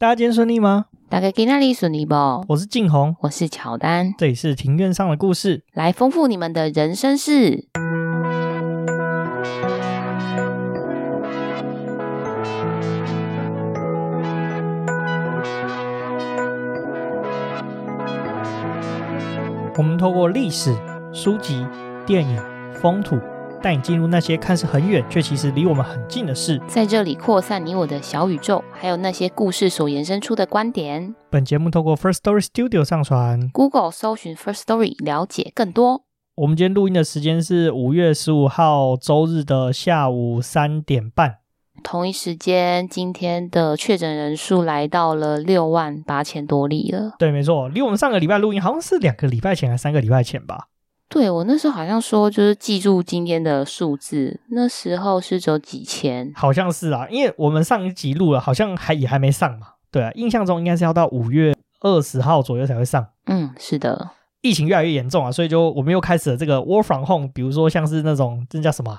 大家今天顺利吗？大家今天顺利不？我是静红，我是乔丹，这里是庭院上的故事，来丰富你们的人生事。我们透过历史、书籍、电影、风土。带你进入那些看似很远，却其实离我们很近的事，在这里扩散你我的小宇宙，还有那些故事所延伸出的观点。本节目透过 First Story Studio 上传，Google 搜寻 First Story 了解更多。我们今天录音的时间是五月十五号周日的下午三点半。同一时间，今天的确诊人数来到了六万八千多例了。对，没错，离我们上个礼拜录音好像是两个礼拜前还是三个礼拜前吧。对，我那时候好像说，就是记住今天的数字，那时候是只有几千，好像是啊，因为我们上一集录了，好像还也还没上嘛。对啊，印象中应该是要到五月二十号左右才会上。嗯，是的，疫情越来越严重啊，所以就我们又开始了这个 work from home，比如说像是那种这叫什么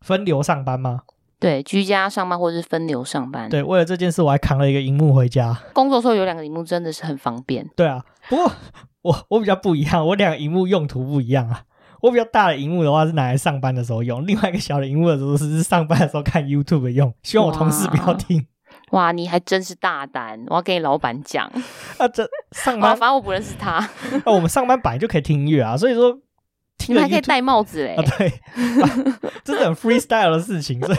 分流上班吗？对，居家上班或者是分流上班。对，为了这件事我还扛了一个荧幕回家。工作时候有两个荧幕真的是很方便。对啊，不过。我我比较不一样，我两个荧幕用途不一样啊。我比较大的荧幕的话是拿来上班的时候用，另外一个小的荧幕的时候是上班的时候看 YouTube 用。希望我同事不要听。哇，你还真是大胆！我要跟你老板讲。啊，这 上班反正我不认识他。啊，我们上班本来就可以听音乐啊，所以说。你们还可以戴帽子嘞！啊，对，这是很 freestyle 的事情，所以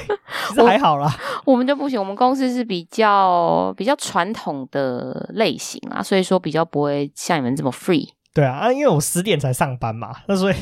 其实还好啦。我们就不行，我们公司是比较比较传统的类型啊，所以说比较不会像你们这么 free。对啊，啊，因为我十点才上班嘛，那所以，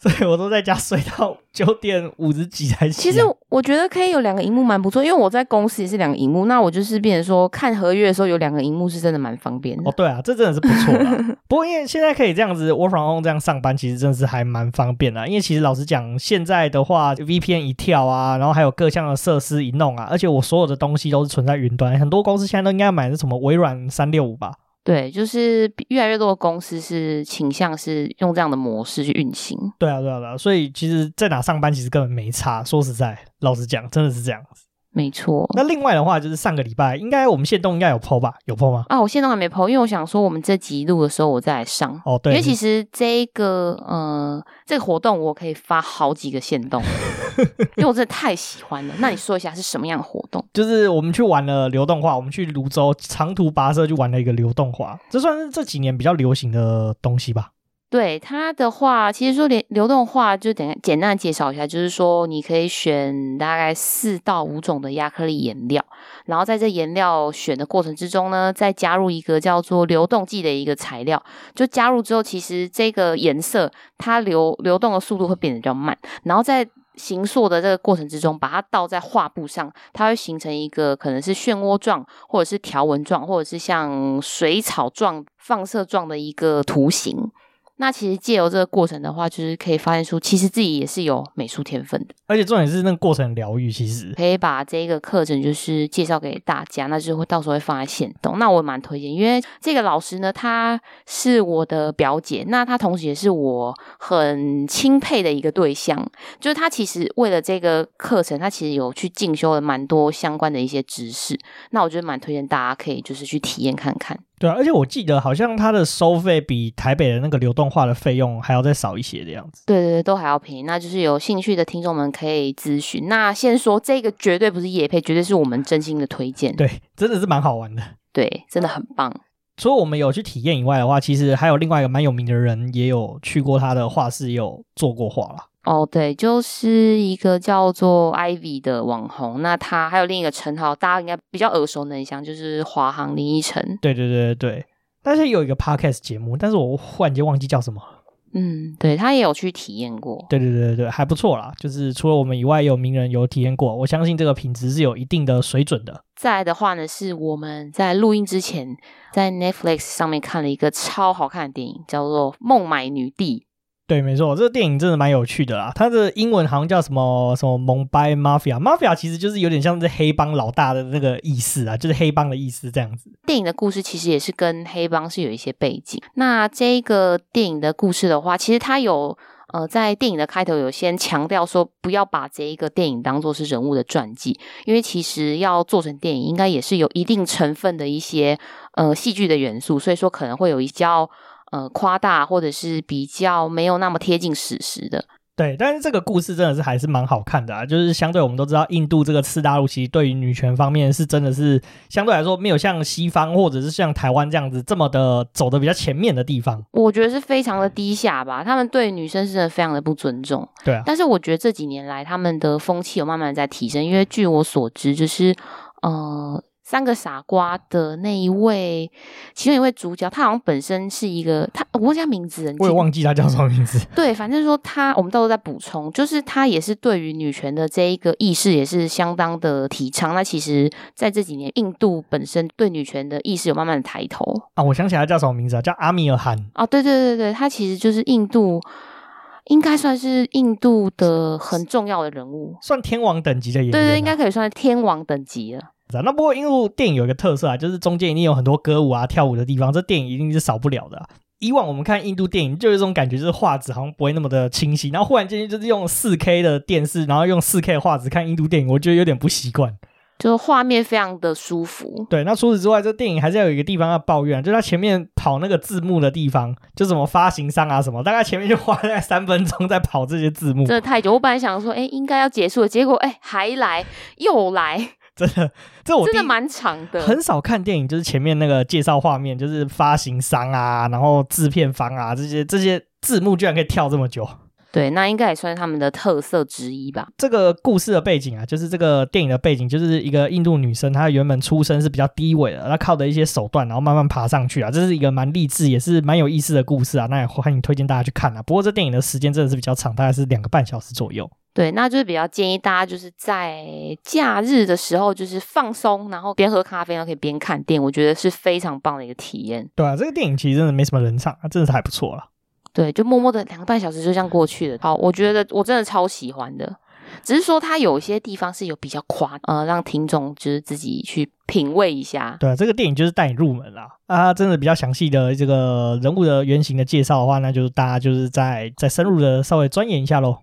所以我都在家睡到 九点五十几才起。其实我觉得可以有两个荧幕蛮不错，因为我在公司也是两个荧幕，那我就是变成说看合约的时候有两个荧幕是真的蛮方便的。哦，对啊，这真的是不错的。不过因为现在可以这样子 work from home 这样上班，其实真的是还蛮方便的。因为其实老实讲，现在的话 VPN 一跳啊，然后还有各项的设施一弄啊，而且我所有的东西都是存在云端，很多公司现在都应该买的什么微软三六五吧。对，就是越来越多的公司是倾向是用这样的模式去运行。对啊，对啊，对啊，所以其实在哪上班其实根本没差。说实在，老实讲，真的是这样子。没错，那另外的话就是上个礼拜，应该我们线动应该有 po 吧？有 po 吗？啊，我线动还没 po，因为我想说我们这集录的时候我再来上。哦，对，因为其实这个呃这个活动我可以发好几个线动，因为我真的太喜欢了。那你说一下是什么样的活动？就是我们去玩了流动化，我们去泸州长途跋涉就玩了一个流动化，这算是这几年比较流行的东西吧。对它的话，其实说流流动化就等简单介绍一下，就是说你可以选大概四到五种的亚克力颜料，然后在这颜料选的过程之中呢，再加入一个叫做流动剂的一个材料，就加入之后，其实这个颜色它流流动的速度会变得比较慢，然后在形塑的这个过程之中，把它倒在画布上，它会形成一个可能是漩涡状，或者是条纹状，或者是像水草状、放射状的一个图形。那其实借由这个过程的话，就是可以发现出，其实自己也是有美术天分的。而且重点是那个过程疗愈，其实可以把这个课程就是介绍给大家，那就会到时候会放在线动。那我也蛮推荐，因为这个老师呢，他是我的表姐，那他同时也是我很钦佩的一个对象。就是他其实为了这个课程，他其实有去进修了蛮多相关的一些知识。那我觉得蛮推荐大家可以就是去体验看看。对啊，而且我记得好像它的收费比台北的那个流动化的费用还要再少一些的样子。对对对，都还要便宜。那就是有兴趣的听众们可以咨询。那先说这个绝对不是业配，绝对是我们真心的推荐。对，真的是蛮好玩的。对，真的很棒。除了我们有去体验以外的话，其实还有另外一个蛮有名的人也有去过他的画室，也有做过画啦。哦，对，就是一个叫做 Ivy 的网红，那他还有另一个称号，大家应该比较耳熟能详，就是华航林依晨。对对对对，但是有一个 Podcast 节目，但是我忽然间忘记叫什么。嗯，对，他也有去体验过。对对对对，还不错啦。就是除了我们以外，也有名人有体验过，我相信这个品质是有一定的水准的。再来的话呢，是我们在录音之前在 Netflix 上面看了一个超好看的电影，叫做《孟买女帝》。对，没错，这个电影真的蛮有趣的啦。它的英文好像叫什么什么蒙拜 Mafia，Mafia 其实就是有点像是黑帮老大的那个意思啊，就是黑帮的意思这样子。电影的故事其实也是跟黑帮是有一些背景。那这个电影的故事的话，其实它有呃，在电影的开头有先强调说，不要把这一个电影当做是人物的传记，因为其实要做成电影，应该也是有一定成分的一些呃戏剧的元素，所以说可能会有一较呃夸大，或者是比较没有那么贴近史实的。对，但是这个故事真的是还是蛮好看的啊！就是相对我们都知道，印度这个次大陆其实对于女权方面是真的是相对来说没有像西方或者是像台湾这样子这么的走的比较前面的地方。我觉得是非常的低下吧，他们对女生是真的非常的不尊重。对啊，但是我觉得这几年来他们的风气有慢慢在提升，因为据我所知，就是呃。三个傻瓜的那一位，其中一位主角，他好像本身是一个，他我忘记他名字，我也忘记他叫什么名字。对，反正说他，我们到时候再补充，就是他也是对于女权的这一个意识也是相当的提倡。那其实在这几年，印度本身对女权的意识有慢慢的抬头啊。我想起来叫什么名字啊？叫阿米尔汗。哦，对对对对，他其实就是印度，应该算是印度的很重要的人物，算天王等级的演员。对对，应该可以算是天王等级了。那不过，印度电影有一个特色啊，就是中间一定有很多歌舞啊、跳舞的地方，这电影一定是少不了的啊。以往我们看印度电影，就有一种感觉，就是画质好像不会那么的清晰，然后忽然间就是用四 K 的电视，然后用四 K 的画质看印度电影，我觉得有点不习惯。就是画面非常的舒服。对，那除此之外，这电影还是要有一个地方要抱怨，就是它前面跑那个字幕的地方，就什么发行商啊什么，大概前面就花了大概三分钟在跑这些字幕，真的太久。我本来想说，哎，应该要结束了，结果哎还来又来。真的，这我真的蛮长的。很少看电影，就是前面那个介绍画面，就是发行商啊，然后制片方啊，这些这些字幕居然可以跳这么久。对，那应该也算是他们的特色之一吧。这个故事的背景啊，就是这个电影的背景，就是一个印度女生，她原本出身是比较低微的，她靠的一些手段，然后慢慢爬上去啊。这是一个蛮励志，也是蛮有意思的故事啊。那也欢迎推荐大家去看啊。不过这电影的时间真的是比较长，大概是两个半小时左右。对，那就是比较建议大家就是在假日的时候，就是放松，然后边喝咖啡，然后可以边看电影，我觉得是非常棒的一个体验。对啊，这个电影其实真的没什么人场，真的是还不错了。对，就默默的两个半小时就这样过去了。好，我觉得我真的超喜欢的，只是说它有一些地方是有比较夸，呃，让听众就是自己去品味一下。对啊，这个电影就是带你入门啦。啊，真的比较详细的这个人物的原型的介绍的话，那就是大家就是再再深入的稍微钻研一下喽。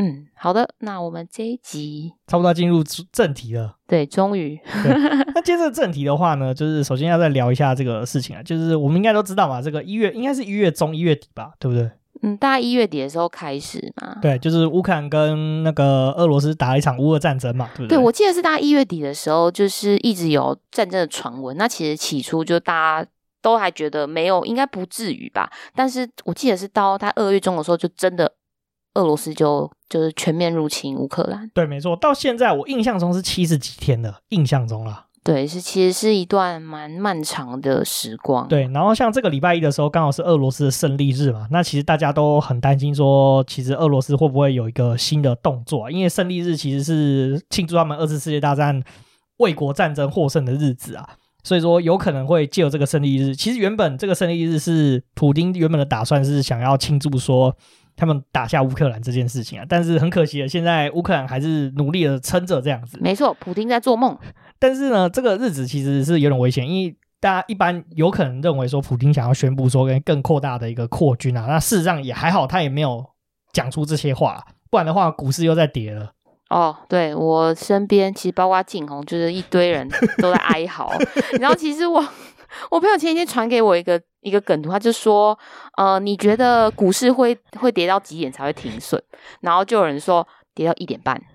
嗯，好的，那我们这一集差不多要进入正题了。对，终于。那接着正题的话呢，就是首先要再聊一下这个事情啊，就是我们应该都知道嘛，这个一月应该是一月中一月底吧，对不对？嗯，大概一月底的时候开始嘛。对，就是乌克兰跟那个俄罗斯打了一场乌俄战争嘛，对不对？对，我记得是大概一月底的时候，就是一直有战争的传闻。那其实起初就大家都还觉得没有，应该不至于吧。但是我记得是到他二月中的时候，就真的。俄罗斯就就是全面入侵乌克兰，对，没错。到现在我印象中是七十几天的，印象中啦。对，是其实是一段蛮漫长的时光。对，然后像这个礼拜一的时候，刚好是俄罗斯的胜利日嘛，那其实大家都很担心说，其实俄罗斯会不会有一个新的动作？啊因为胜利日其实是庆祝他们二次世界大战卫国战争获胜的日子啊，所以说有可能会借由这个胜利日。其实原本这个胜利日是普丁原本的打算是想要庆祝说。他们打下乌克兰这件事情啊，但是很可惜的，现在乌克兰还是努力的撑着这样子。没错，普丁在做梦。但是呢，这个日子其实是有点危险，因为大家一般有可能认为说，普京想要宣布说跟更扩大的一个扩军啊。那事实上也还好，他也没有讲出这些话，不然的话，股市又在跌了。哦，对，我身边其实包括景红，就是一堆人都在哀嚎。然后其实我。我朋友前几天传给我一个一个梗图，他就说，呃，你觉得股市会会跌到几点才会停损？然后就有人说跌到一点半。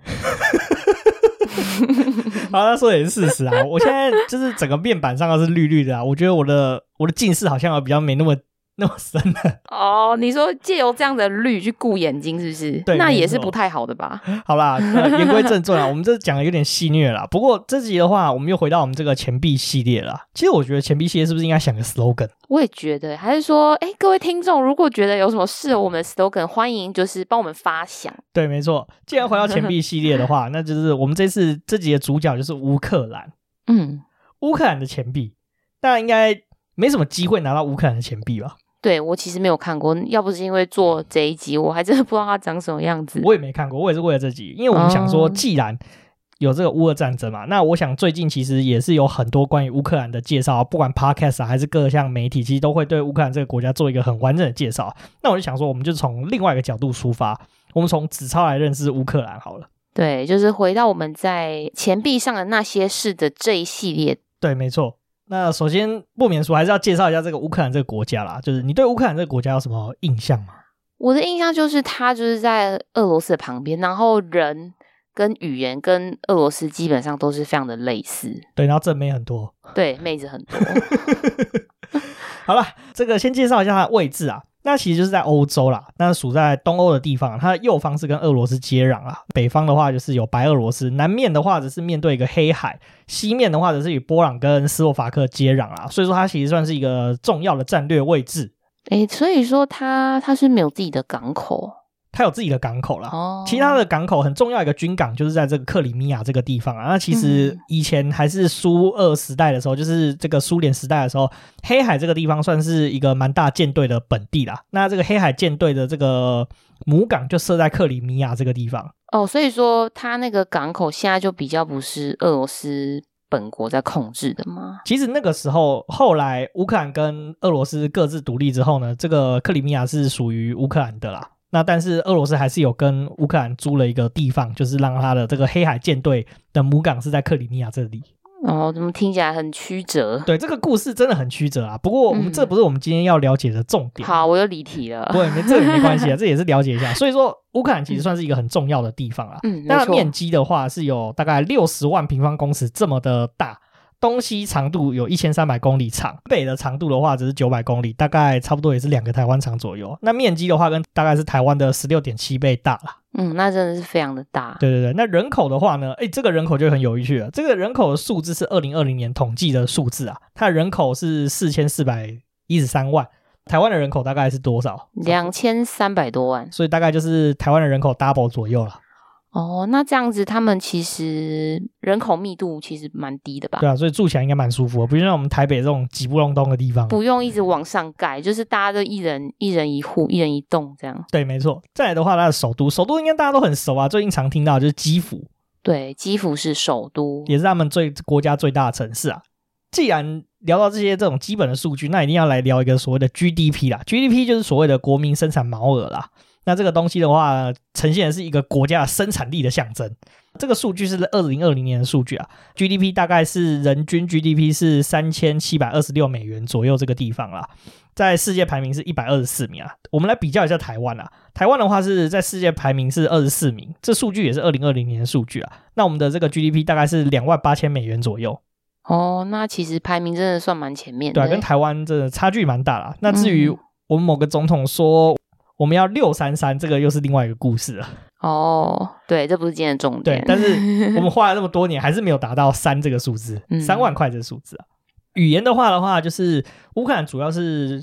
好，他说也是事实啊。我现在就是整个面板上都是绿绿的啊，我觉得我的我的近视好像比较没那么。那么深的哦，你说借由这样的绿去顾眼睛，是不是？对，那也是不太好的吧？好啦，言归正传啊，我们这讲的有点戏虐了。不过这集的话，我们又回到我们这个钱币系列了。其实我觉得钱币系列是不是应该想个 slogan？我也觉得，还是说，哎，各位听众，如果觉得有什么适合我们的 slogan，欢迎就是帮我们发想。对，没错。既然回到钱币系列的话，那就是我们这次这集的主角就是乌克兰。嗯，乌克兰的钱币，大家应该没什么机会拿到乌克兰的钱币吧？对，我其实没有看过，要不是因为做这一集，我还真的不知道它长什么样子。我也没看过，我也是为了这集，因为我们想说，既然有这个乌俄战争嘛，那我想最近其实也是有很多关于乌克兰的介绍，不管 Podcast 啊还是各项媒体，其实都会对乌克兰这个国家做一个很完整的介绍。那我就想说，我们就从另外一个角度出发，我们从纸钞来认识乌克兰好了。对，就是回到我们在钱币上的那些事的这一系列。对，没错。那首先不免说，还是要介绍一下这个乌克兰这个国家啦。就是你对乌克兰这个国家有什么印象吗？我的印象就是它就是在俄罗斯的旁边，然后人。跟语言跟俄罗斯基本上都是非常的类似，对，然后正妹很多，对，妹子很多。好了，这个先介绍一下它的位置啊，那其实就是在欧洲啦，那属在东欧的地方，它的右方是跟俄罗斯接壤啊，北方的话就是有白俄罗斯，南面的话则是面对一个黑海，西面的话则是与波朗跟斯洛伐克接壤啊，所以说它其实算是一个重要的战略位置。诶，所以说它它是没有自己的港口。它有自己的港口啦，其他的港口很重要一个军港就是在这个克里米亚这个地方啊。那其实以前还是苏俄时代的时候，就是这个苏联时代的时候，黑海这个地方算是一个蛮大舰队的本地啦。那这个黑海舰队的这个母港就设在克里米亚这个地方。哦，所以说它那个港口现在就比较不是俄罗斯本国在控制的吗？其实那个时候，后来乌克兰跟俄罗斯各自独立之后呢，这个克里米亚是属于乌克兰的啦。那但是俄罗斯还是有跟乌克兰租了一个地方，就是让他的这个黑海舰队的母港是在克里米亚这里。哦，怎么听起来很曲折？对，这个故事真的很曲折啊。不过我们这不是我们今天要了解的重点。嗯、好，我又离题了。对，没这也没关系啊，这也是了解一下。所以说，乌克兰其实算是一个很重要的地方啊。嗯，那面积的话是有大概六十万平方公尺这么的大。东西长度有一千三百公里长，北的长度的话只是九百公里，大概差不多也是两个台湾长左右。那面积的话，跟大概是台湾的十六点七倍大啦。嗯，那真的是非常的大。对对对，那人口的话呢？哎，这个人口就很有趣了。这个人口的数字是二零二零年统计的数字啊，它的人口是四千四百一十三万。台湾的人口大概是多少？两千三百多万。所以大概就是台湾的人口 double 左右了。哦，那这样子，他们其实人口密度其实蛮低的吧？对啊，所以住起来应该蛮舒服的，不像我们台北这种挤不隆咚的地方，不用一直往上盖，就是大家都一人一人一户，一人一栋这样。对，没错。再来的话，它的首都，首都应该大家都很熟啊，最近常听到就是基辅。对，基辅是首都，也是他们最国家最大的城市啊。既然聊到这些这种基本的数据，那一定要来聊一个所谓的 GDP 啦，GDP 就是所谓的国民生产毛额啦。那这个东西的话，呈现的是一个国家的生产力的象征。这个数据是二零二零年的数据啊，GDP 大概是人均 GDP 是三千七百二十六美元左右这个地方啦，在世界排名是一百二十四名啊。我们来比较一下台湾啊，台湾的话是在世界排名是二十四名，这数据也是二零二零年的数据啊。那我们的这个 GDP 大概是两万八千美元左右。哦，那其实排名真的算蛮前面的。对啊，跟台湾真的差距蛮大啦。那至于我们某个总统说。我们要六三三，这个又是另外一个故事了。哦，对，这不是今天的重点。对，但是我们 花了那么多年，还是没有达到三这个数字，三万块这个数字啊。语言的话的话，就是乌克兰主要是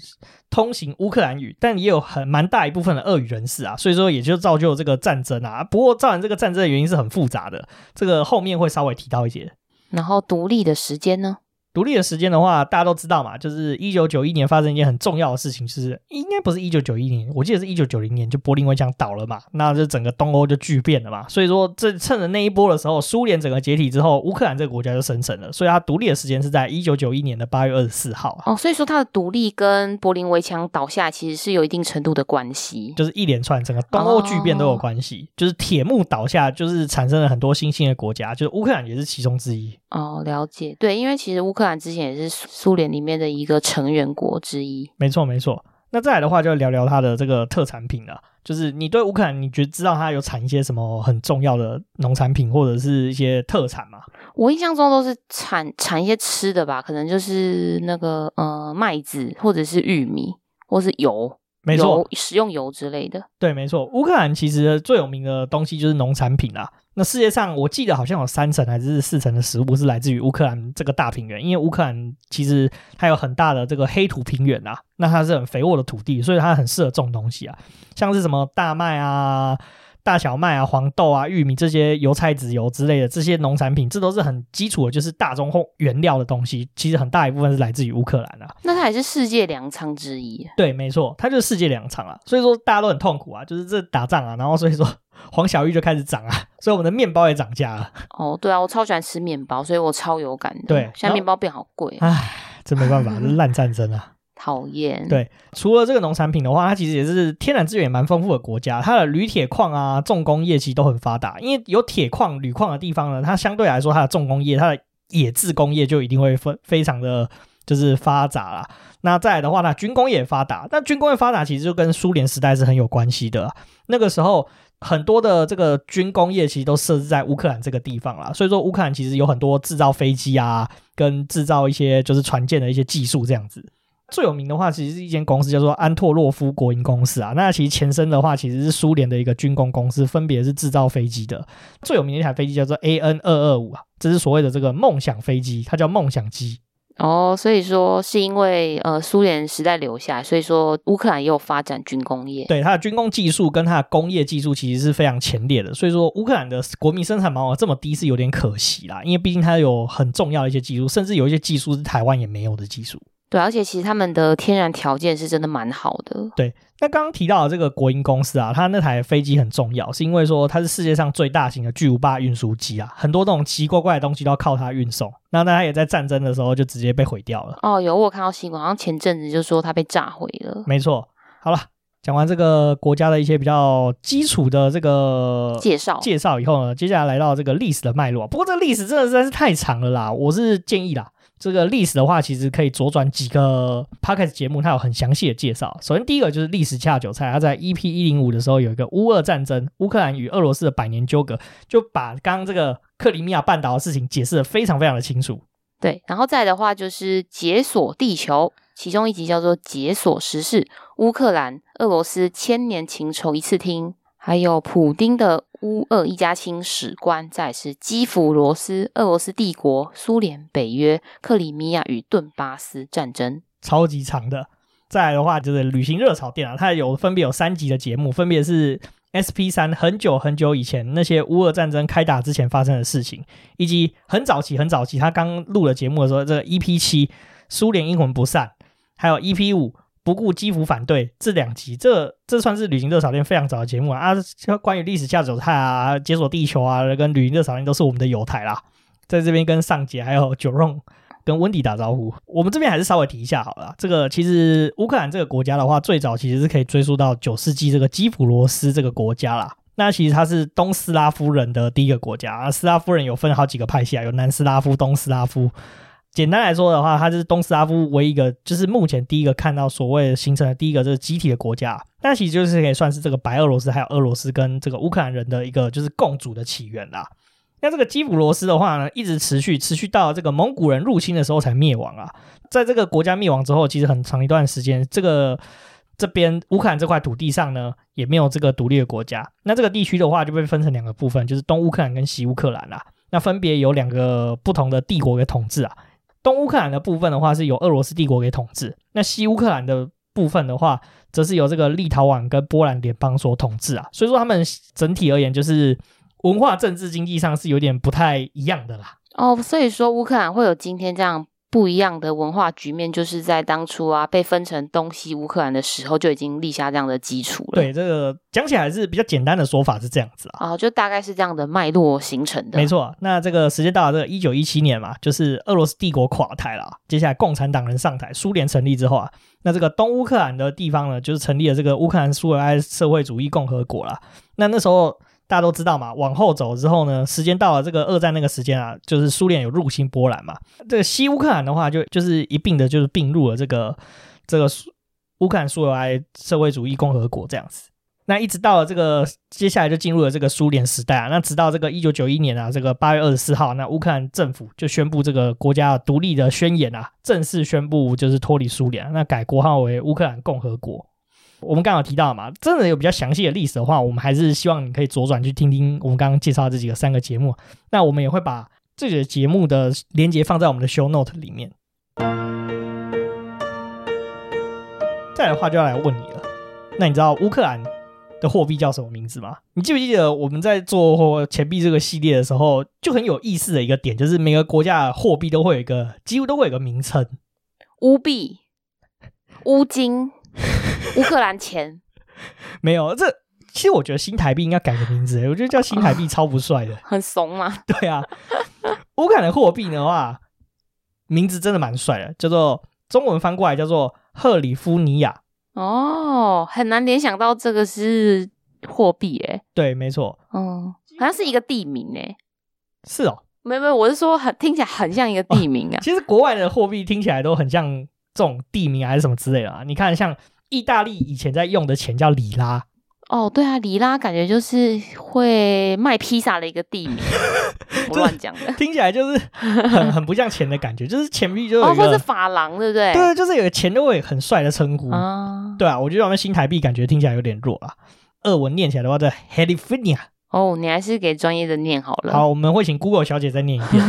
通行乌克兰语，但也有很蛮大一部分的俄语人士啊，所以说也就造就这个战争啊。不过造成这个战争的原因是很复杂的，这个后面会稍微提到一些。然后独立的时间呢？独立的时间的话，大家都知道嘛，就是一九九一年发生一件很重要的事情，就是应该不是一九九一年，我记得是一九九零年，就柏林围墙倒了嘛，那就整个东欧就巨变了嘛。所以说，这趁着那一波的时候，苏联整个解体之后，乌克兰这个国家就生成了，所以它独立的时间是在一九九一年的八月二十四号。哦，所以说它的独立跟柏林围墙倒下其实是有一定程度的关系，就是一连串整个东欧巨变都有关系，哦、就是铁幕倒下，就是产生了很多新兴的国家，就是乌克兰也是其中之一。哦，了解，对，因为其实乌克兰之前也是苏联里面的一个成员国之一。没错，没错。那再来的话，就聊聊它的这个特产品了。就是你对乌克兰，你觉得知道它有产一些什么很重要的农产品或者是一些特产吗？我印象中都是产产一些吃的吧，可能就是那个呃麦子，或者是玉米，或是油。没错，食用油之类的。对，没错。乌克兰其实最有名的东西就是农产品啦。那世界上，我记得好像有三成还是四成的食物是来自于乌克兰这个大平原，因为乌克兰其实它有很大的这个黑土平原啊，那它是很肥沃的土地，所以它很适合种东西啊，像是什么大麦啊、大小麦啊、黄豆啊、玉米这些油菜籽油之类的这些农产品，这都是很基础的，就是大宗原料的东西。其实很大一部分是来自于乌克兰啊。那它也是世界粮仓之一。对，没错，它就是世界粮仓啊。所以说大家都很痛苦啊，就是这打仗啊，然后所以说 黄小玉就开始涨啊，所以我们的面包也涨价了。哦，对啊，我超喜欢吃面包，所以我超有感的。对，现在面包变好贵。唉，这没办法，烂战争啊。讨厌。对，除了这个农产品的话，它其实也是天然资源也蛮丰富的国家。它的铝铁矿啊，重工业其实都很发达。因为有铁矿、铝矿的地方呢，它相对来说，它的重工业、它的冶制工业就一定会非非常的就是发达啦。那再来的话呢，军工业也发达。那军工业发达其实就跟苏联时代是很有关系的。那个时候很多的这个军工业其实都设置在乌克兰这个地方啦。所以说乌克兰其实有很多制造飞机啊，跟制造一些就是船舰的一些技术这样子。最有名的话，其实是一间公司叫做安托洛夫国营公司啊。那其实前身的话，其实是苏联的一个军工公司，分别是制造飞机的。最有名的一台飞机叫做 AN 二二五啊，这是所谓的这个梦想飞机，它叫梦想机。哦，所以说是因为呃苏联时代留下来，所以说乌克兰也有发展军工业。对，它的军工技术跟它的工业技术其实是非常前列的。所以说乌克兰的国民生产毛额这么低是有点可惜啦，因为毕竟它有很重要的一些技术，甚至有一些技术是台湾也没有的技术。对，而且其实他们的天然条件是真的蛮好的。对，那刚刚提到的这个国营公司啊，它那台飞机很重要，是因为说它是世界上最大型的巨无霸运输机啊，很多这种奇奇怪怪的东西都要靠它运送。那它也在战争的时候就直接被毁掉了。哦，有我有看到新闻，好像前阵子就说它被炸毁了。没错。好了，讲完这个国家的一些比较基础的这个介绍介绍以后呢，接下来来到这个历史的脉络。不过这个历史真的实在是太长了啦，我是建议啦。这个历史的话，其实可以左转几个 podcast 节目，它有很详细的介绍。首先，第一个就是历史恰韭菜，它在 EP 一零五的时候有一个乌俄战争，乌克兰与俄罗斯的百年纠葛，就把刚刚这个克里米亚半岛的事情解释得非常非常的清楚。对，然后再的话就是解锁地球，其中一集叫做解锁时事，乌克兰俄罗斯千年情仇一次听。还有普丁的乌俄一家亲史观，再是基辅罗斯、俄罗斯帝国、苏联、北约、克里米亚与顿巴斯战争，超级长的。再来的话就是旅行热潮店啊，它有分别有三集的节目，分别是 SP 三很久很久以前那些乌俄战争开打之前发生的事情，以及很早期很早期他刚录了节目的时候，这个 EP 七苏联阴魂不散，还有 EP 五。不顾基辅反对这两集，这这算是旅行热炒店非常早的节目啊！啊，关于历史下酒菜啊、解锁地球啊，跟旅行热炒店都是我们的友台啦。在这边跟上节还有九荣跟温迪打招呼。我们这边还是稍微提一下好了。这个其实乌克兰这个国家的话，最早其实是可以追溯到九世纪这个基辅罗斯这个国家啦。那其实它是东斯拉夫人的第一个国家啊。斯拉夫人有分好几个派系啊，有南斯拉夫、东斯拉夫。简单来说的话，它是东斯拉夫唯一一个，就是目前第一个看到所谓形成的第一个这个集体的国家。那其实就是可以算是这个白俄罗斯还有俄罗斯跟这个乌克兰人的一个就是共主的起源啦。那这个基辅罗斯的话呢，一直持续持续到这个蒙古人入侵的时候才灭亡啊。在这个国家灭亡之后，其实很长一段时间，这个这边乌克兰这块土地上呢，也没有这个独立的国家。那这个地区的话就被分成两个部分，就是东乌克兰跟西乌克兰啦。那分别有两个不同的帝国给统治啊。东乌克兰的部分的话，是由俄罗斯帝国给统治；那西乌克兰的部分的话，则是由这个立陶宛跟波兰联邦所统治啊。所以说，他们整体而言，就是文化、政治、经济上是有点不太一样的啦。哦，所以说乌克兰会有今天这样。不一样的文化局面，就是在当初啊被分成东西乌克兰的时候就已经立下这样的基础了。对，这个讲起来是比较简单的说法是这样子啊，哦，就大概是这样的脉络形成的。没错，那这个时间到了这个一九一七年嘛，就是俄罗斯帝国垮台了，接下来共产党人上台，苏联成立之后啊，那这个东乌克兰的地方呢，就是成立了这个乌克兰苏维埃社会主义共和国了。那那时候。大家都知道嘛，往后走之后呢，时间到了这个二战那个时间啊，就是苏联有入侵波兰嘛。这个西乌克兰的话就，就是一并的，就是并入了这个这个苏乌克兰苏维埃社会主义共和国这样子。那一直到了这个接下来就进入了这个苏联时代啊。那直到这个一九九一年啊，这个八月二十四号，那乌克兰政府就宣布这个国家独立的宣言啊，正式宣布就是脱离苏联，那改国号为乌克兰共和国。我们刚好提到嘛，真的有比较详细的历史的话，我们还是希望你可以左转去听听我们刚刚介绍的这几个三个节目。那我们也会把这个节目的连接放在我们的 show note 里面。再来的话就要来问你了，那你知道乌克兰的货币叫什么名字吗？你记不记得我们在做钱币这个系列的时候，就很有意思的一个点，就是每个国家的货币都会有一个，几乎都会有一个名称，乌币、乌金、乌克兰钱，没有这。其实我觉得新台币应该改个名字，我觉得叫新台币超不帅的，很怂嘛。对啊，乌克兰的货币的话，名字真的蛮帅的，叫做中文翻过来叫做赫里夫尼亚。哦，很难联想到这个是货币诶。对，没错。嗯，好像是一个地名诶。是哦，没有没有，我是说很听起来很像一个地名啊。其实国外的货币听起来都很像这种地名还是什么之类的啊。你看，像意大利以前在用的钱叫里拉。哦，对啊，里拉感觉就是会卖披萨的一个地名，我乱讲的，听起来就是很 很不像钱的感觉，就是钱币就有一个，哦，或是法郎，对不对？对，就是有个钱都会很帅的称呼啊。对啊，我觉得我们新台币感觉听起来有点弱啊。俄文念起来的话叫 Hryvnia。哦，你还是给专业的念好了。好，我们会请 Google 小姐再念一遍。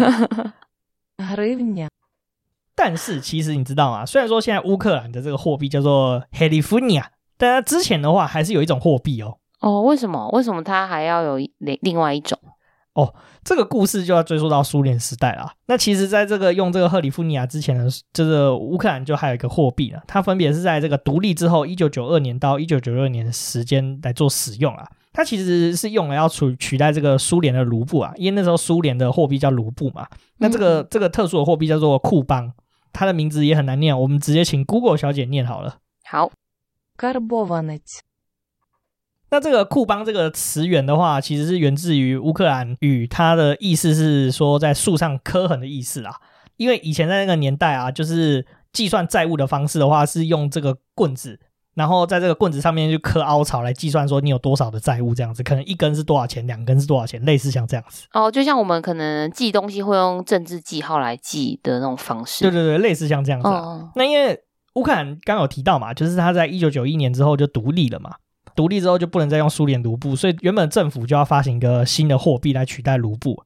但是其实你知道吗？虽然说现在乌克兰的这个货币叫做 Hryvnia。但它之前的话，还是有一种货币哦。哦，为什么？为什么它还要有另另外一种？哦，这个故事就要追溯到苏联时代了。那其实，在这个用这个赫里夫尼亚之前呢，就是乌克兰就还有一个货币了。它分别是在这个独立之后，一九九二年到一九九六年的时间来做使用啊。它其实是用来要取取代这个苏联的卢布啊，因为那时候苏联的货币叫卢布嘛。那这个、嗯、这个特殊的货币叫做库邦，它的名字也很难念，我们直接请 Google 小姐念好了。好，Karbonets。那这个库邦这个词源的话，其实是源自于乌克兰语，它的意思是说在树上刻痕的意思啊。因为以前在那个年代啊，就是计算债务的方式的话，是用这个棍子，然后在这个棍子上面就刻凹槽来计算说你有多少的债务这样子，可能一根是多少钱，两根是多少钱，类似像这样子。哦，就像我们可能记东西会用政治记号来记的那种方式。对对对，类似像这样子。哦。那因为乌克兰刚有提到嘛，就是他在一九九一年之后就独立了嘛，独立之后就不能再用苏联卢布，所以原本政府就要发行一个新的货币来取代卢布。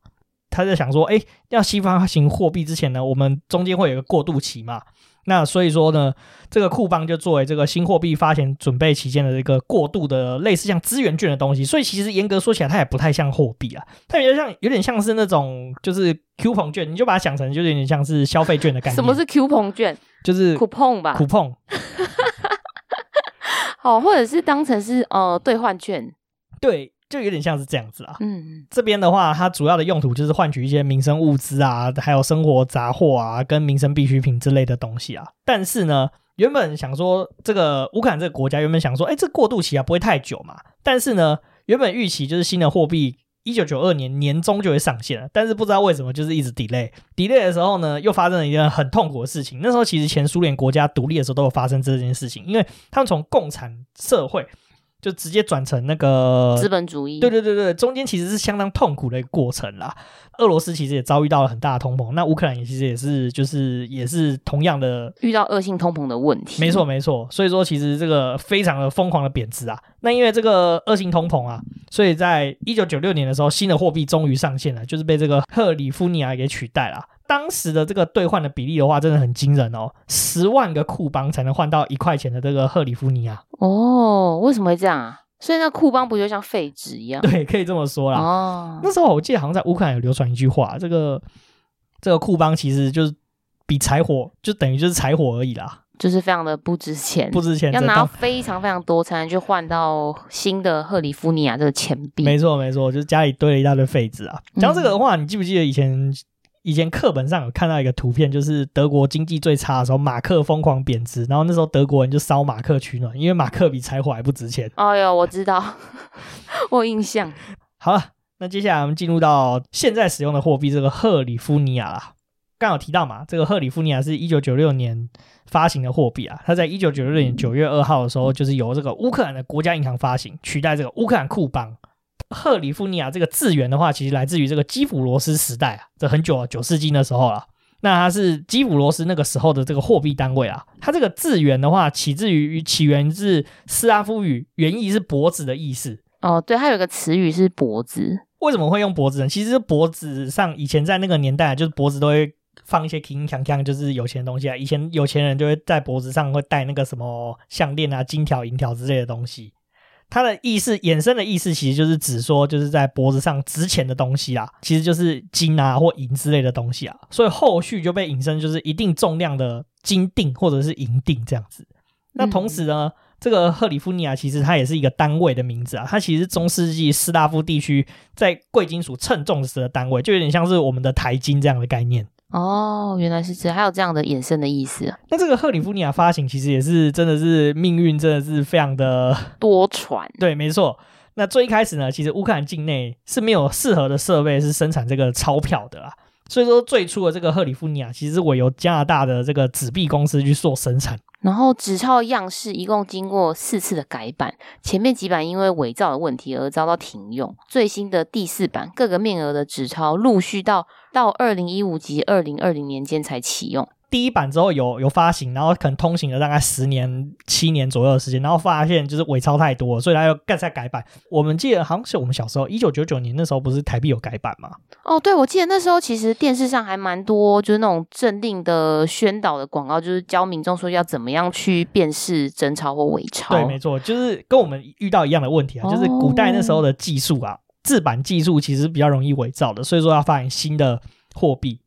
他在想说，哎，要新发行货币之前呢，我们中间会有一个过渡期嘛，那所以说呢，这个库邦就作为这个新货币发行准备期间的这个过渡的类似像资源券的东西，所以其实严格说起来，它也不太像货币啊，它有点像有点像是那种就是 coupon 券，你就把它想成就有点像是消费券的概念。什么是 coupon 券？就是 coupon 吧，coupon，好，或者是当成是呃兑换券，对，就有点像是这样子啊。嗯，这边的话，它主要的用途就是换取一些民生物资啊，还有生活杂货啊，跟民生必需品之类的东西啊。但是呢，原本想说这个乌克兰这个国家原本想说，哎，这过渡期啊不会太久嘛。但是呢，原本预期就是新的货币。一九九二年年中就会上线了，但是不知道为什么就是一直 delay。delay 的时候呢，又发生了一件很痛苦的事情。那时候其实前苏联国家独立的时候都有发生这件事情，因为他们从共产社会。就直接转成那个资本主义，对对对对，中间其实是相当痛苦的一个过程啦。俄罗斯其实也遭遇到了很大的通膨，那乌克兰也其实也是就是也是同样的遇到恶性通膨的问题。没错没错，所以说其实这个非常的疯狂的贬值啊。那因为这个恶性通膨啊，所以在一九九六年的时候，新的货币终于上线了，就是被这个赫里夫尼亚给取代了。当时的这个兑换的比例的话，真的很惊人哦，十万个库邦才能换到一块钱的这个赫里夫尼亚。哦，为什么会这样啊？所以那库邦不就像废纸一样？对，可以这么说啦。哦，那时候我记得好像在乌克兰有流传一句话，这个这个库邦其实就是比柴火，就等于就是柴火而已啦，就是非常的不值钱，不值钱，要拿到非常非常多才能去换到新的赫里夫尼亚这个钱币。没错没错，就是家里堆了一大堆废纸啊。讲这个的话，嗯，你记不记得以前？以前课本上有看到一个图片，就是德国经济最差的时候，马克疯狂贬值，然后那时候德国人就烧马克取暖，因为马克比柴火还不值钱。哎呦，我知道，我有印象。好了，那接下来我们进入到现在使用的货币，这个赫里夫尼亚啦。刚有提到嘛，这个赫里夫尼亚是一九九六年发行的货币啊，它在一九九六年九月二号的时候，就是由这个乌克兰的国家银行发行，取代这个乌克兰库邦。赫里夫尼亚这个字源的话，其实来自于这个基辅罗斯时代啊，这很久了，九世纪的时候了。那它是基辅罗斯那个时候的这个货币单位啊。它这个字源的话，起自于起源自斯拉夫语，原意是脖子的意思。哦，对，它有个词语是脖子。为什么会用脖子呢？其实脖子上以前在那个年代，就是脖子都会放一些铿锵锵，就是有钱的东西啊。以前有钱人就会在脖子上会戴那个什么项链啊、金条、银条之类的东西。它的意思衍生的意思其实就是指说，就是在脖子上值钱的东西啊，其实就是金啊或银之类的东西啊，所以后续就被引申就是一定重量的金锭或者是银锭这样子。那同时呢，嗯、这个赫里夫尼亚其实它也是一个单位的名字啊，它其实是中世纪斯拉夫地区在贵金属称重时的单位，就有点像是我们的台金这样的概念。哦，原来是这样，还有这样的衍生的意思啊。那这个赫里夫尼亚发行其实也是真的是命运真的是非常的 多舛。对，没错。那最一开始呢，其实乌克兰境内是没有适合的设备是生产这个钞票的啊。所以说最初的这个赫里夫尼亚其实我由加拿大的这个纸币公司去做生产。然后纸钞样式一共经过四次的改版，前面几版因为伪造的问题而遭到停用。最新的第四版，各个面额的纸钞陆续到到二零一五及二零二零年间才启用。第一版之后有有发行，然后可能通行了大概十年、七年左右的时间，然后发现就是伪钞太多，所以他又再再改版。我们记得好像是我们小时候一九九九年那时候，不是台币有改版吗？哦，对，我记得那时候其实电视上还蛮多，就是那种政令的宣导的广告，就是教民众说要怎么样去辨识真钞或伪钞。对，没错，就是跟我们遇到一样的问题啊，就是古代那时候的技术啊，制版技术其实比较容易伪造的，所以说要发行新的货币，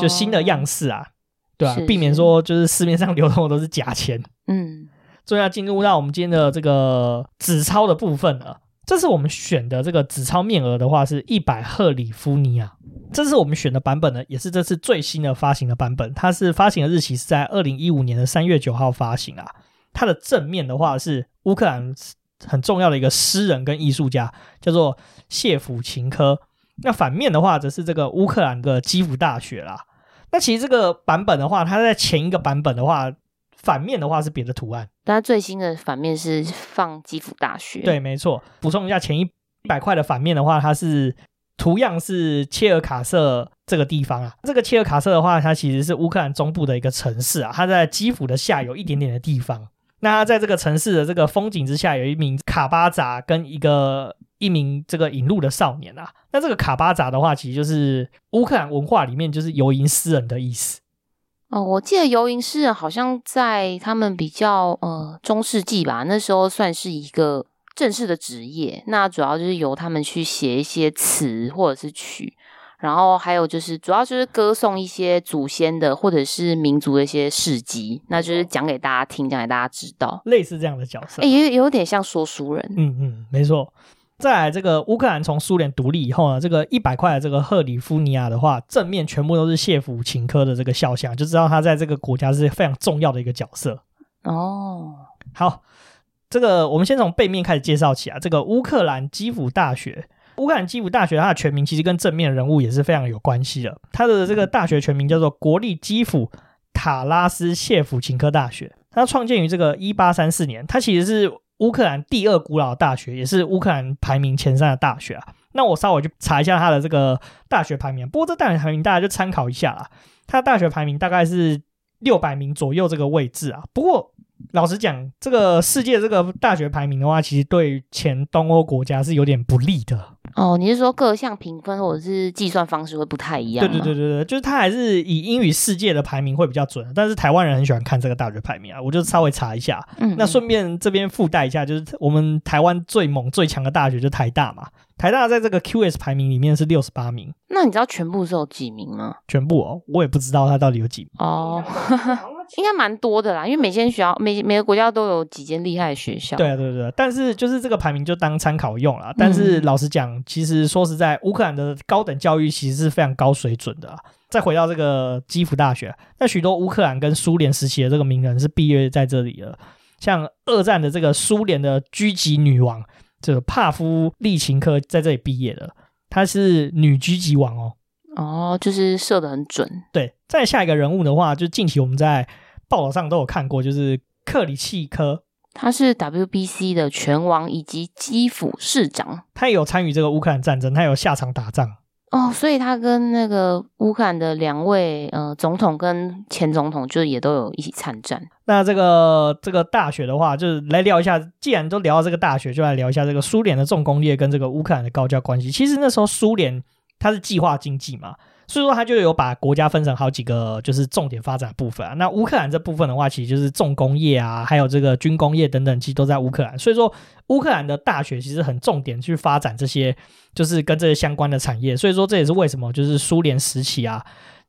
就新的样式啊。对啊，避免说就是市面上流通的都是假钱。嗯，所以要进入到我们今天的这个纸钞的部分了。这是我们选的这个纸钞面额的话是一百赫里夫尼亚，这是我们选的版本呢，也是这次最新的发行的版本。它是发行的日期是在二零一五年的三月九号发行啊。它的正面的话是乌克兰很重要的一个诗人跟艺术家，叫做谢甫琴科。那反面的话则是这个乌克兰的基辅大学啦。那其实这个版本的话，它在前一个版本的话，反面的话是别的图案。但它最新的反面是放基辅大学。对，没错。补充一下，前一百块的反面的话，它是图样是切尔卡瑟这个地方啊。这个切尔卡瑟的话，它其实是乌克兰中部的一个城市啊，它在基辅的下游一点点的地方。那在这个城市的这个风景之下，有一名卡巴扎跟一个。一名这个引路的少年啊，那这个卡巴扎的话，其实就是乌克兰文化里面就是游吟诗人的意思。哦，我记得游吟诗人好像在他们比较呃中世纪吧，那时候算是一个正式的职业。那主要就是由他们去写一些词或者是曲，然后还有就是主要就是歌颂一些祖先的或者是民族的一些事迹，那就是讲给大家听，讲给大家知道，类似这样的角色。诶，也有点像说书人。嗯嗯，没错。再来，这个乌克兰从苏联独立以后呢，这个一百块的这个赫里夫尼亚的话，正面全部都是谢甫琴科的这个肖像，就知道他在这个国家是非常重要的一个角色。哦，好，这个我们先从背面开始介绍起啊。这个乌克兰基辅大学，乌克兰基辅大学它的全名其实跟正面人物也是非常有关系的。它的这个大学全名叫做国立基辅塔拉斯谢夫琴科大学，它创建于这个一八三四年，它其实是。乌克兰第二古老的大学，也是乌克兰排名前三的大学啊。那我稍微去查一下它的这个大学排名，不过这大学排名大家就参考一下啦。它的大学排名大概是六百名左右这个位置啊。不过老实讲，这个世界这个大学排名的话，其实对前东欧国家是有点不利的。哦，你是说各项评分或者是计算方式会不太一样？对对对对对，就是它还是以英语世界的排名会比较准，但是台湾人很喜欢看这个大学排名啊，我就稍微查一下。嗯，那顺便这边附带一下，就是我们台湾最猛最强的大学就台大嘛，台大在这个 QS 排名里面是六十八名。那你知道全部是有几名吗？全部哦，我也不知道它到底有几名哦。应该蛮多的啦，因为每间学校每每个国家都有几间厉害的学校。对啊，对对对，但是就是这个排名就当参考用了。但是老实讲，其实说实在，乌克兰的高等教育其实是非常高水准的。再回到这个基辅大学，那许多乌克兰跟苏联时期的这个名人是毕业在这里的。像二战的这个苏联的狙击女王，这个帕夫利琴科在这里毕业的，她是女狙击王哦。哦，就是射的很准。对，再下一个人物的话，就近期我们在报道上都有看过，就是克里契科，他是 WBC 的拳王以及基辅市长，他也有参与这个乌克兰战争，他有下场打仗。哦，所以他跟那个乌克兰的两位呃总统跟前总统，就也都有一起参战。那这个这个大学的话，就是来聊一下，既然都聊到这个大学，就来聊一下这个苏联的重工业跟这个乌克兰的高教关系。其实那时候苏联。它是计划经济嘛，所以说它就有把国家分成好几个就是重点发展部分啊。那乌克兰这部分的话，其实就是重工业啊，还有这个军工业等等，其实都在乌克兰。所以说乌克兰的大学其实很重点去发展这些，就是跟这些相关的产业。所以说这也是为什么就是苏联时期啊。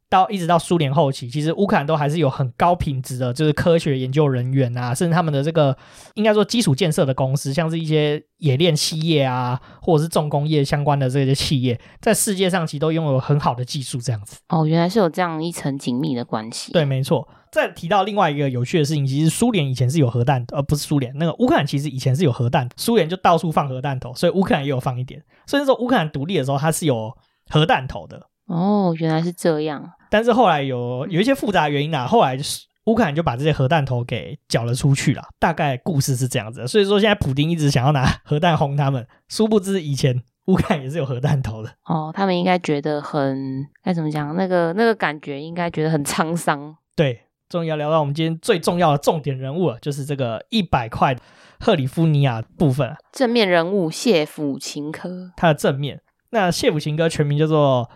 到一直到苏联后期，其实乌克兰都还是有很高品质的，就是科学研究人员啊，甚至他们的这个应该说基础建设的公司，像是一些冶炼企业啊，或者是重工业相关的这些企业，在世界上其实都拥有很好的技术，这样子。哦，原来是有这样一层紧密的关系。对，没错。再提到另外一个有趣的事情，其实苏联以前是有核弹，而、呃、不是苏联那个乌克兰其实以前是有核弹，苏联就到处放核弹头，所以乌克兰也有放一点。所以说乌克兰独立的时候，它是有核弹头的。哦，原来是这样。但是后来有有一些复杂原因啊，后来就是乌克兰就把这些核弹头给缴了出去了。大概故事是这样子的，所以说现在普丁一直想要拿 核弹轰他们，殊不知以前乌克兰也是有核弹头的。哦，他们应该觉得很该怎么讲？那个那个感觉应该觉得很沧桑。对，终于要聊到我们今天最重要的重点人物了，就是这个一百块赫里夫尼亚部分。正面人物谢甫琴科，他的正面。那谢甫琴科全名叫做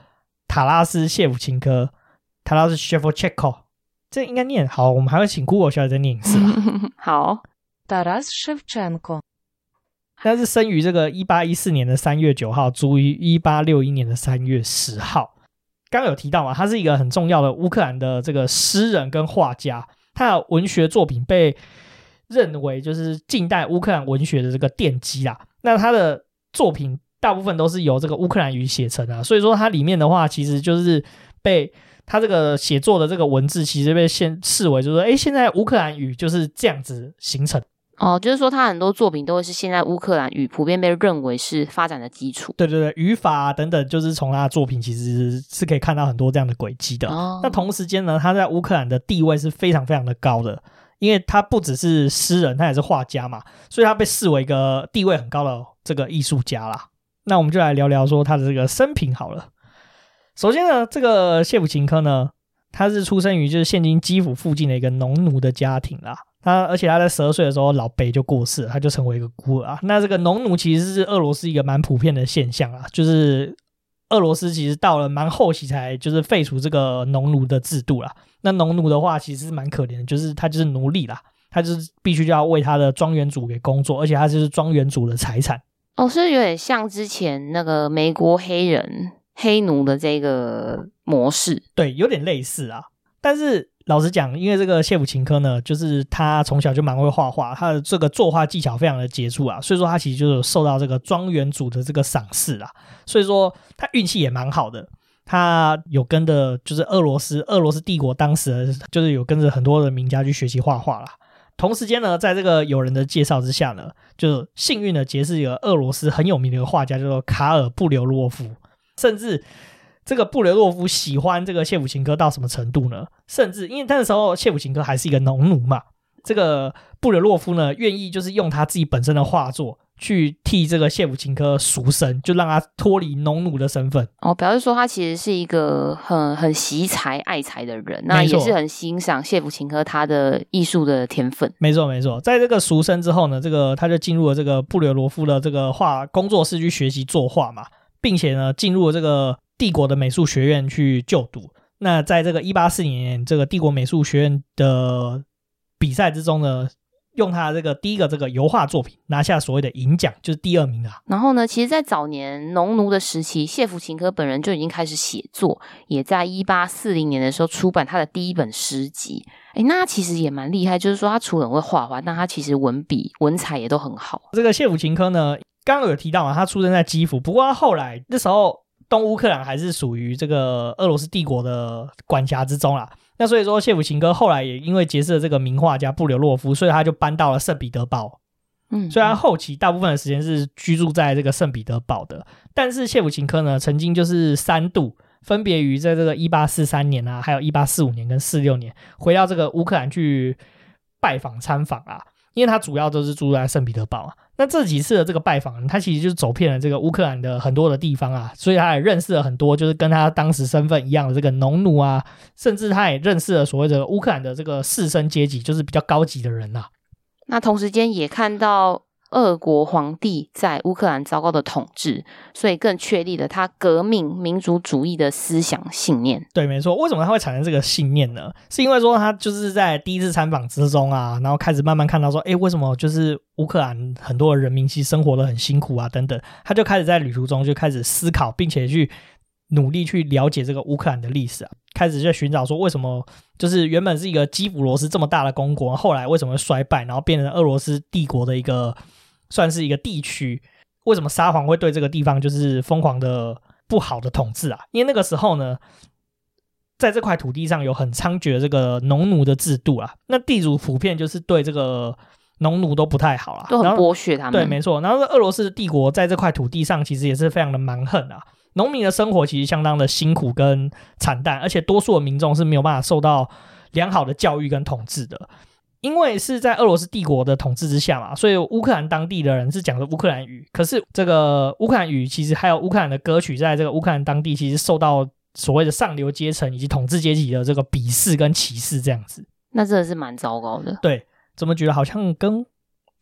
塔拉斯谢夫琴科。他倒是 Shevchenko，这应该念好。我们还会请 Google 小姐再念一次吧。好，Taras Shevchenko。他是生于这个一八一四年的三月九号，卒于一八六一年的三月十号。刚刚有提到嘛，他是一个很重要的乌克兰的这个诗人跟画家。他的文学作品被认为就是近代乌克兰文学的这个奠基啦。那他的作品大部分都是由这个乌克兰语写成啊，所以说它里面的话，其实就是被。他这个写作的这个文字，其实被现视为就是说，哎，现在乌克兰语就是这样子形成。哦，就是说他很多作品都会是现在乌克兰语普遍被认为是发展的基础。对对对，语法啊等等，就是从他的作品其实是可以看到很多这样的轨迹的。哦，那同时间呢，他在乌克兰的地位是非常非常的高的，因为他不只是诗人，他也是画家嘛，所以他被视为一个地位很高的这个艺术家啦。那我们就来聊聊说他的这个生平好了。首先呢，这个谢普琴科呢，他是出生于就是现今基辅附近的一个农奴的家庭啦。他而且他在十二岁的时候，老辈就过世了，他就成为一个孤儿啊。那这个农奴其实是俄罗斯一个蛮普遍的现象啊，就是俄罗斯其实到了蛮后期才就是废除这个农奴的制度啦。那农奴的话其实是蛮可怜的，就是他就是奴隶啦，他就是必须就要为他的庄园主给工作，而且他就是庄园主的财产。哦，是有点像之前那个美国黑人。黑奴的这个模式，对，有点类似啊。但是老实讲，因为这个谢甫琴科呢，就是他从小就蛮会画画，他的这个作画技巧非常的杰出啊，所以说他其实就是受到这个庄园主的这个赏识啊。所以说他运气也蛮好的，他有跟着就是俄罗斯俄罗斯帝国当时就是有跟着很多的名家去学习画画啦。同时间呢，在这个友人的介绍之下呢，就幸运的结识一个俄罗斯很有名的一个画家，叫做卡尔布留洛夫。甚至这个布留洛夫喜欢这个谢普琴科到什么程度呢？甚至因为那时候谢普琴科还是一个农奴嘛，这个布留洛夫呢愿意就是用他自己本身的画作去替这个谢甫琴科赎身，就让他脱离农奴的身份。哦，表示说他其实是一个很很惜才爱才的人，那也是很欣赏谢甫琴科他的艺术的天分。没错没错，在这个赎身之后呢，这个他就进入了这个布留罗夫的这个画工作室去学习作画嘛。并且呢，进入了这个帝国的美术学院去就读。那在这个一八四零年，这个帝国美术学院的比赛之中呢，用他这个第一个这个油画作品拿下所谓的银奖，就是第二名啊。然后呢，其实，在早年农奴的时期，谢甫琴科本人就已经开始写作，也在一八四零年的时候出版他的第一本诗集。诶，那他其实也蛮厉害，就是说他除了很会画画，那他其实文笔文采也都很好。这个谢甫琴科呢，刚刚有提到嘛，他出生在基辅，不过他后来那时候东乌克兰还是属于这个俄罗斯帝国的管辖之中啦。那所以说谢甫琴科后来也因为结识了这个名画家布留洛夫，所以他就搬到了圣彼得堡。嗯，虽然后期大部分的时间是居住在这个圣彼得堡的，但是谢甫琴科呢，曾经就是三度分别于在这个一八四三年啊，还有一八四五年跟四六年回到这个乌克兰去拜访参访啊。因为他主要都是住在圣彼得堡啊，那这几次的这个拜访，他其实就是走遍了这个乌克兰的很多的地方啊，所以他也认识了很多就是跟他当时身份一样的这个农奴啊，甚至他也认识了所谓的乌克兰的这个士绅阶级，就是比较高级的人呐、啊。那同时间也看到俄国皇帝在乌克兰糟糕的统治，所以更确立了他革命民族主义的思想信念。对，没错。为什么他会产生这个信念呢？是因为说他就是在第一次参访之中啊，然后开始慢慢看到说，哎，为什么就是乌克兰很多人民其实生活得很辛苦啊，等等，他就开始在旅途中就开始思考，并且去。努力去了解这个乌克兰的历史啊，开始就寻找说为什么就是原本是一个基辅罗斯这么大的公国，后来为什么衰败，然后变成俄罗斯帝国的一个算是一个地区？为什么沙皇会对这个地方就是疯狂的不好的统治啊？因为那个时候呢，在这块土地上有很猖獗的这个农奴的制度啊，那地主普遍就是对这个农奴都不太好啊，都很剥削他们。对，没错。然后俄罗斯的帝国在这块土地上其实也是非常的蛮横啊。农民的生活其实相当的辛苦跟惨淡，而且多数的民众是没有办法受到良好的教育跟统治的，因为是在俄罗斯帝国的统治之下嘛，所以乌克兰当地的人是讲的乌克兰语。可是这个乌克兰语其实还有乌克兰的歌曲，在这个乌克兰当地其实受到所谓的上流阶层以及统治阶级的这个鄙视跟歧视，这样子。那真的是蛮糟糕的。对，怎么觉得好像跟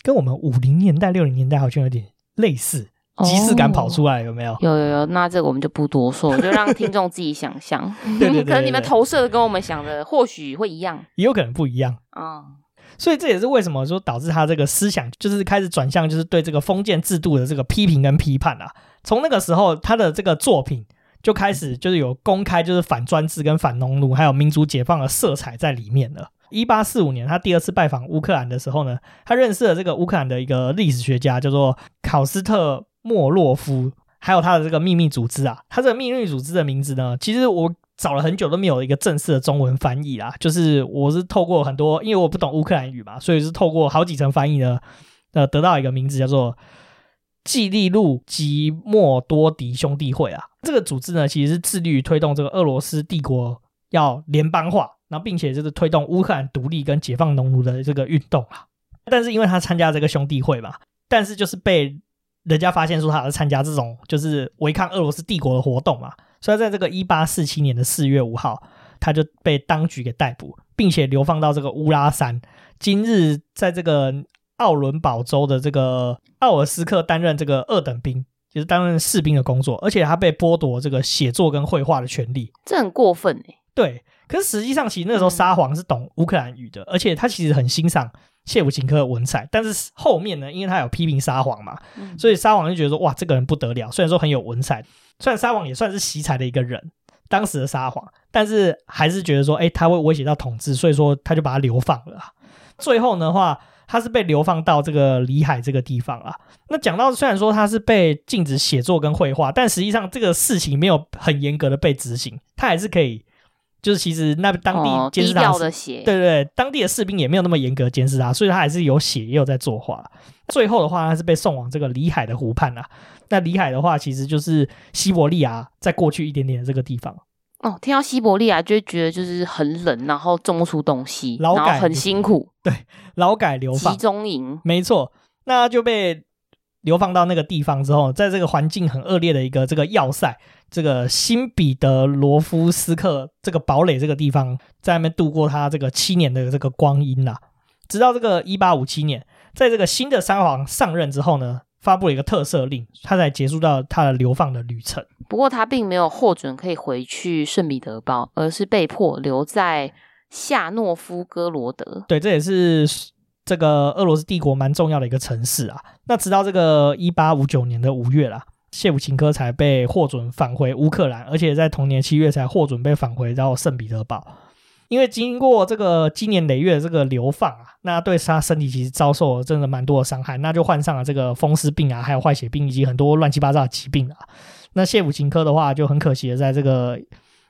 跟我们五零年代、六零年代好像有点类似？即视感跑出来有没有？有有有，那这个我们就不多说，就让听众自己想象。对，对，对对对，可能你们投射的跟我们想的或许会一样，也有可能不一样啊。嗯、所以这也是为什么说导致他这个思想就是开始转向，就是对这个封建制度的这个批评跟批判啊。从那个时候，他的这个作品就开始就是有公开就是反专制跟反农奴还有民族解放的色彩在里面了。一八四五年，他第二次拜访乌克兰的时候呢，他认识了这个乌克兰的一个历史学家，叫做考斯特。莫洛夫，还有他的这个秘密组织啊，他这个秘密组织的名字呢，其实我找了很久都没有一个正式的中文翻译啦。就是我是透过很多，因为我不懂乌克兰语嘛，所以是透过好几层翻译呢，呃，得到一个名字叫做季利路吉莫多迪兄弟会啊。这个组织呢，其实是致力于推动这个俄罗斯帝国要联邦化，然后并且就是推动乌克兰独立跟解放农奴的这个运动啊。但是因为他参加这个兄弟会嘛，但是就是被。人家发现说他是参加这种就是违抗俄罗斯帝国的活动嘛，所以在这个一八四七年的四月五号，他就被当局给逮捕，并且流放到这个乌拉山，今日在这个奥伦堡州的这个奥尔斯克担任这个二等兵，就是担任士兵的工作，而且他被剥夺这个写作跟绘画的权利，这很过分哎。对，可是实际上其实那时候沙皇是懂乌克兰语的，嗯、而且他其实很欣赏。谢普琴科的文采，但是后面呢，因为他有批评沙皇嘛，嗯、所以沙皇就觉得说，哇，这个人不得了。虽然说很有文采，虽然沙皇也算是奇才的一个人，当时的撒皇，但是还是觉得说，哎，他会威胁到统治，所以说他就把他流放了。最后的话，他是被流放到这个里海这个地方啊。那讲到虽然说他是被禁止写作跟绘画，但实际上这个事情没有很严格的被执行，他还是可以。就是其实那当地监视他，对对对，当地的士兵也没有那么严格监视他，所以他还是有写，也有在作画。最后的话，他是被送往这个里海的湖畔啊。那里海的话，其实就是西伯利亚再过去一点点的这个地方。哦，听到西伯利亚就会觉得就是很冷，然后种不出东西，劳改很辛苦。对，劳改流放，集中营，没错。那就被。流放到那个地方之后，在这个环境很恶劣的一个这个要塞，这个新彼得罗夫斯克这个堡垒这个地方，在那边度过他这个七年的这个光阴啦。直到这个一八五七年，在这个新的沙皇上任之后呢，发布了一个特赦令，他才结束到他的流放的旅程。不过他并没有获准可以回去圣彼得堡，而是被迫留在夏诺夫哥罗德。对，这也是。这个俄罗斯帝国蛮重要的一个城市啊，那直到这个一八五九年的五月啦，谢普琴科才被获准返回乌克兰，而且在同年七月才获准被返回到圣彼得堡。因为经过这个经年累月的这个流放啊，那对他身体其实遭受了真的蛮多的伤害，那就患上了这个风湿病啊，还有坏血病以及很多乱七八糟的疾病啊。那谢普琴科的话就很可惜的在这个。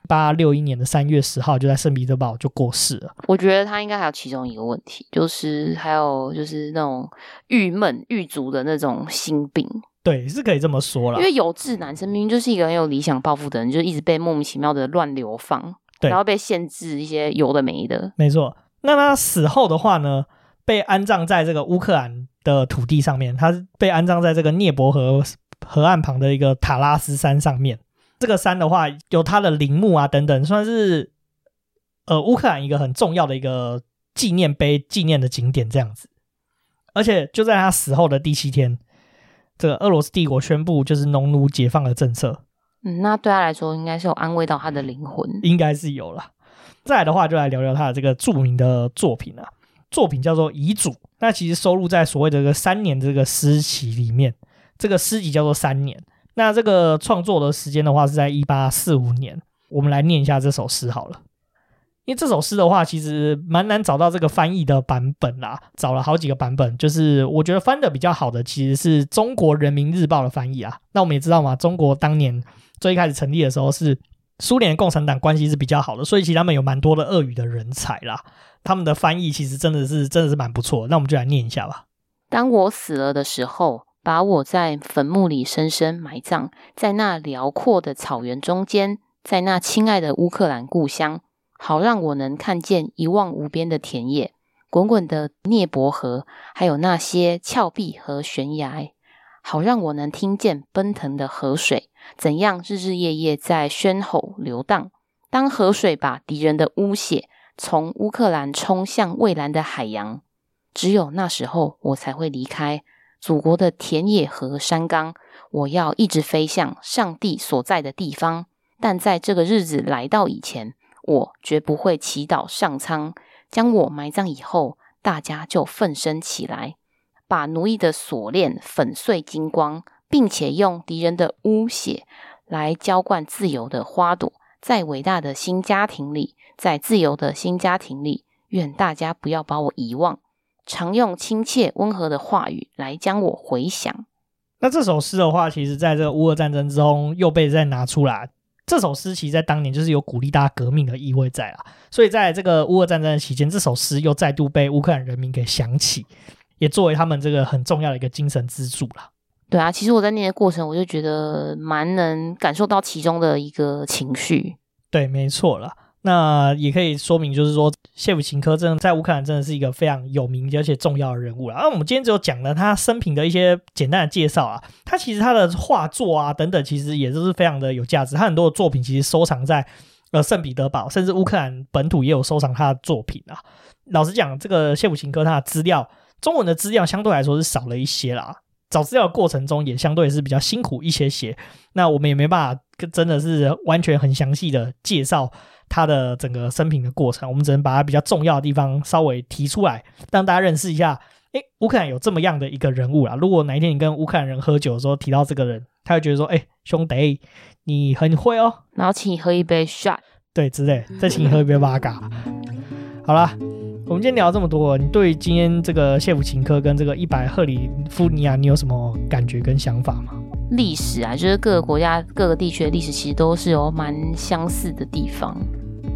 八六一年的三月十号，就在圣彼得堡就过世了。我觉得他应该还有其中一个问题，就是还有就是那种郁闷、郁卒的那种心病。对，是可以这么说了。因为有志男生明明就是一个很有理想抱负的人，就一直被莫名其妙的乱流放，对然后被限制一些有的没的。没错。那他死后的话呢，被安葬在这个乌克兰的土地上面，他被安葬在这个涅伯河河岸旁的一个塔拉斯山上面。这个山的话，有它的陵墓啊等等，算是呃乌克兰一个很重要的一个纪念碑、纪念的景点这样子。而且就在他死后的第七天，这个俄罗斯帝国宣布就是农奴解放的政策。嗯，那对他来说应该是有安慰到他的灵魂，应该是有了。再来的话，就来聊聊他的这个著名的作品啊，作品叫做《遗嘱》，那其实收录在所谓的这个三年这个诗集里面。这个诗集叫做《三年》，那这个创作的时间的话是在一八四五年。我们来念一下这首诗好了。因为这首诗的话，其实蛮难找到这个翻译的版本啦，找了好几个版本，就是我觉得翻的比较好的，其实是中国人民日报的翻译啊。那我们也知道嘛，中国当年最开始成立的时候是苏联共产党关系是比较好的，所以其实他们有蛮多的俄语的人才啦。他们的翻译其实真的是真的是蛮不错。那我们就来念一下吧。当我死了的时候，把我在坟墓里深深埋葬，在那辽阔的草原中间，在那亲爱的乌克兰故乡。好让我能看见一望无边的田野，滚滚的涅伯河，还有那些峭壁和悬崖。好让我能听见奔腾的河水怎样日日夜夜在喧吼流荡。当河水把敌人的污血从乌克兰冲向蔚蓝的海洋，只有那时候我才会离开祖国的田野和山岗。我要一直飞向上帝所在的地方。但在这个日子来到以前，我绝不会祈祷上苍将我埋葬以后，大家就奋身起来，把奴役的锁链粉碎精光，并且用敌人的污血来浇灌自由的花朵。在伟大的新家庭里，在自由的新家庭里，愿大家不要把我遗忘，常用亲切温和的话语来将我回想。那这首诗的话，其实在这个乌俄战争之中又被再拿出来。这首诗其实在当年就是有鼓励大家革命的意味在啦，所以在这个乌俄战争的期间，这首诗又再度被乌克兰人民给想起，也作为他们这个很重要的一个精神支柱啦。对啊，其实我在念的过程，我就觉得蛮能感受到其中的一个情绪。对，没错啦。那也可以说明，就是说谢普琴科真的在乌克兰真的是一个非常有名而且重要的人物了。而我们今天只有讲了他生平的一些简单的介绍啊，他其实他的画作啊等等，其实也都是非常的有价值。他很多的作品其实收藏在呃圣彼得堡，甚至乌克兰本土也有收藏他的作品啊。老实讲，这个谢普琴科他的资料，中文的资料相对来说是少了一些啦。找资料的过程中也相对是比较辛苦一些些。那我们也没办法真的是完全很详细的介绍。他的整个生平的过程，我们只能把他比较重要的地方稍微提出来，让大家认识一下。诶，乌克兰有这么样的一个人物啦。如果哪一天你跟乌克兰人喝酒的时候提到这个人，他会觉得说：“诶，兄弟，你很会哦。”然后请你喝一杯 shot，对，之类，再请你喝一杯 vodka。好啦，我们今天聊这么多，你对今天这个谢夫琴科跟这个一百赫里夫尼亚，你有什么感觉跟想法吗？历史啊，就是各个国家、各个地区的历史，其实都是有蛮相似的地方。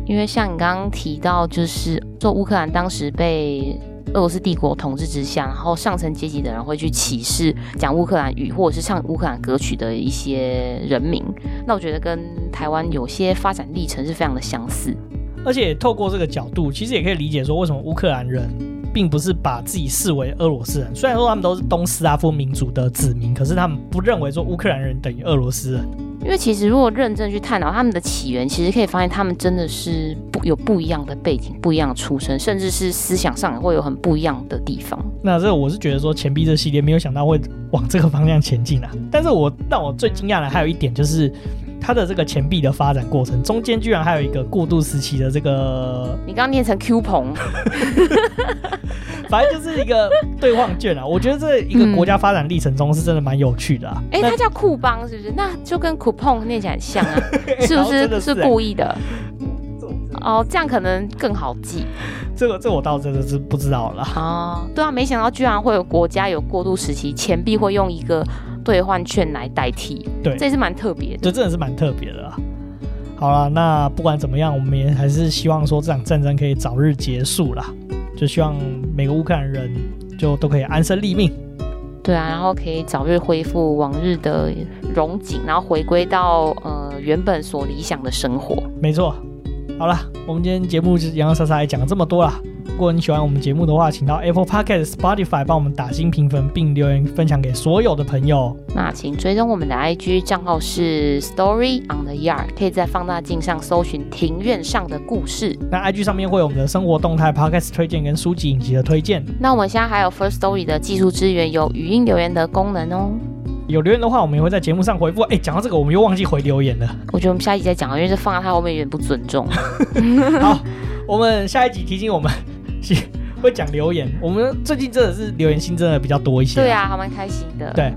因为像你刚刚提到，就是说乌克兰当时被俄罗斯帝国统治之下，然后上层阶级的人会去歧视讲乌克兰语或者是唱乌克兰歌曲的一些人民，那我觉得跟台湾有些发展历程是非常的相似。而且透过这个角度，其实也可以理解说，为什么乌克兰人并不是把自己视为俄罗斯人，虽然说他们都是东斯拉夫民族的子民，可是他们不认为说乌克兰人等于俄罗斯人。因为其实如果认真去探讨他们的起源，其实可以发现他们真的是不有不一样的背景、不一样的出身，甚至是思想上也会有很不一样的地方。那这我是觉得说钱币这系列没有想到会往这个方向前进啊！但是我让我最惊讶的还有一点就是。它的这个钱币的发展过程中间，居然还有一个过渡时期的这个，你刚刚念成 coupon，反正就是一个兑换券啊。我觉得这一个国家发展历程中是真的蛮有趣的啊。哎、嗯，它叫库邦是不是？那就跟 coupon 念起来很像啊，是不是？是，是故意的。哦，这样可能更好记。这个，这个、我倒真的是不知道了。哦，对啊，没想到居然会有国家有过渡时期，钱币会用一个。兑换券来代替，对，这也是蛮特别的，这真的是蛮特别的啦。好了，那不管怎么样，我们也还是希望说这场战争可以早日结束啦，就希望每个乌克兰人就都可以安身立命。对啊，然后可以早日恢复往日的荣景，然后回归到呃原本所理想的生活。没错。好了，我们今天节目就洋洋洒洒也讲了这么多了。如果你喜欢我们节目的话，请到 Apple Podcast、Spotify 帮我们打新评分，并留言分享给所有的朋友。那请追踪我们的 IG 账号是 Story on the Yard，可以在放大镜上搜寻庭院上的故事。那 IG 上面会有我们的生活动态、Podcast 推荐跟书籍影集的推荐。那我们现在还有 First Story 的技术支援，有语音留言的功能哦。有留言的话，我们也会在节目上回复。哎，讲到这个，我们又忘记回留言了。我觉得我们下一集再讲，因为这放在他后面有点不尊重。好，我们下一集提醒我们 会讲留言。我们最近真的是留言新增的比较多一些。对啊，还蛮开心的。对，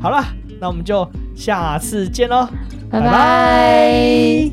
好了，那我们就下次见喽，拜拜。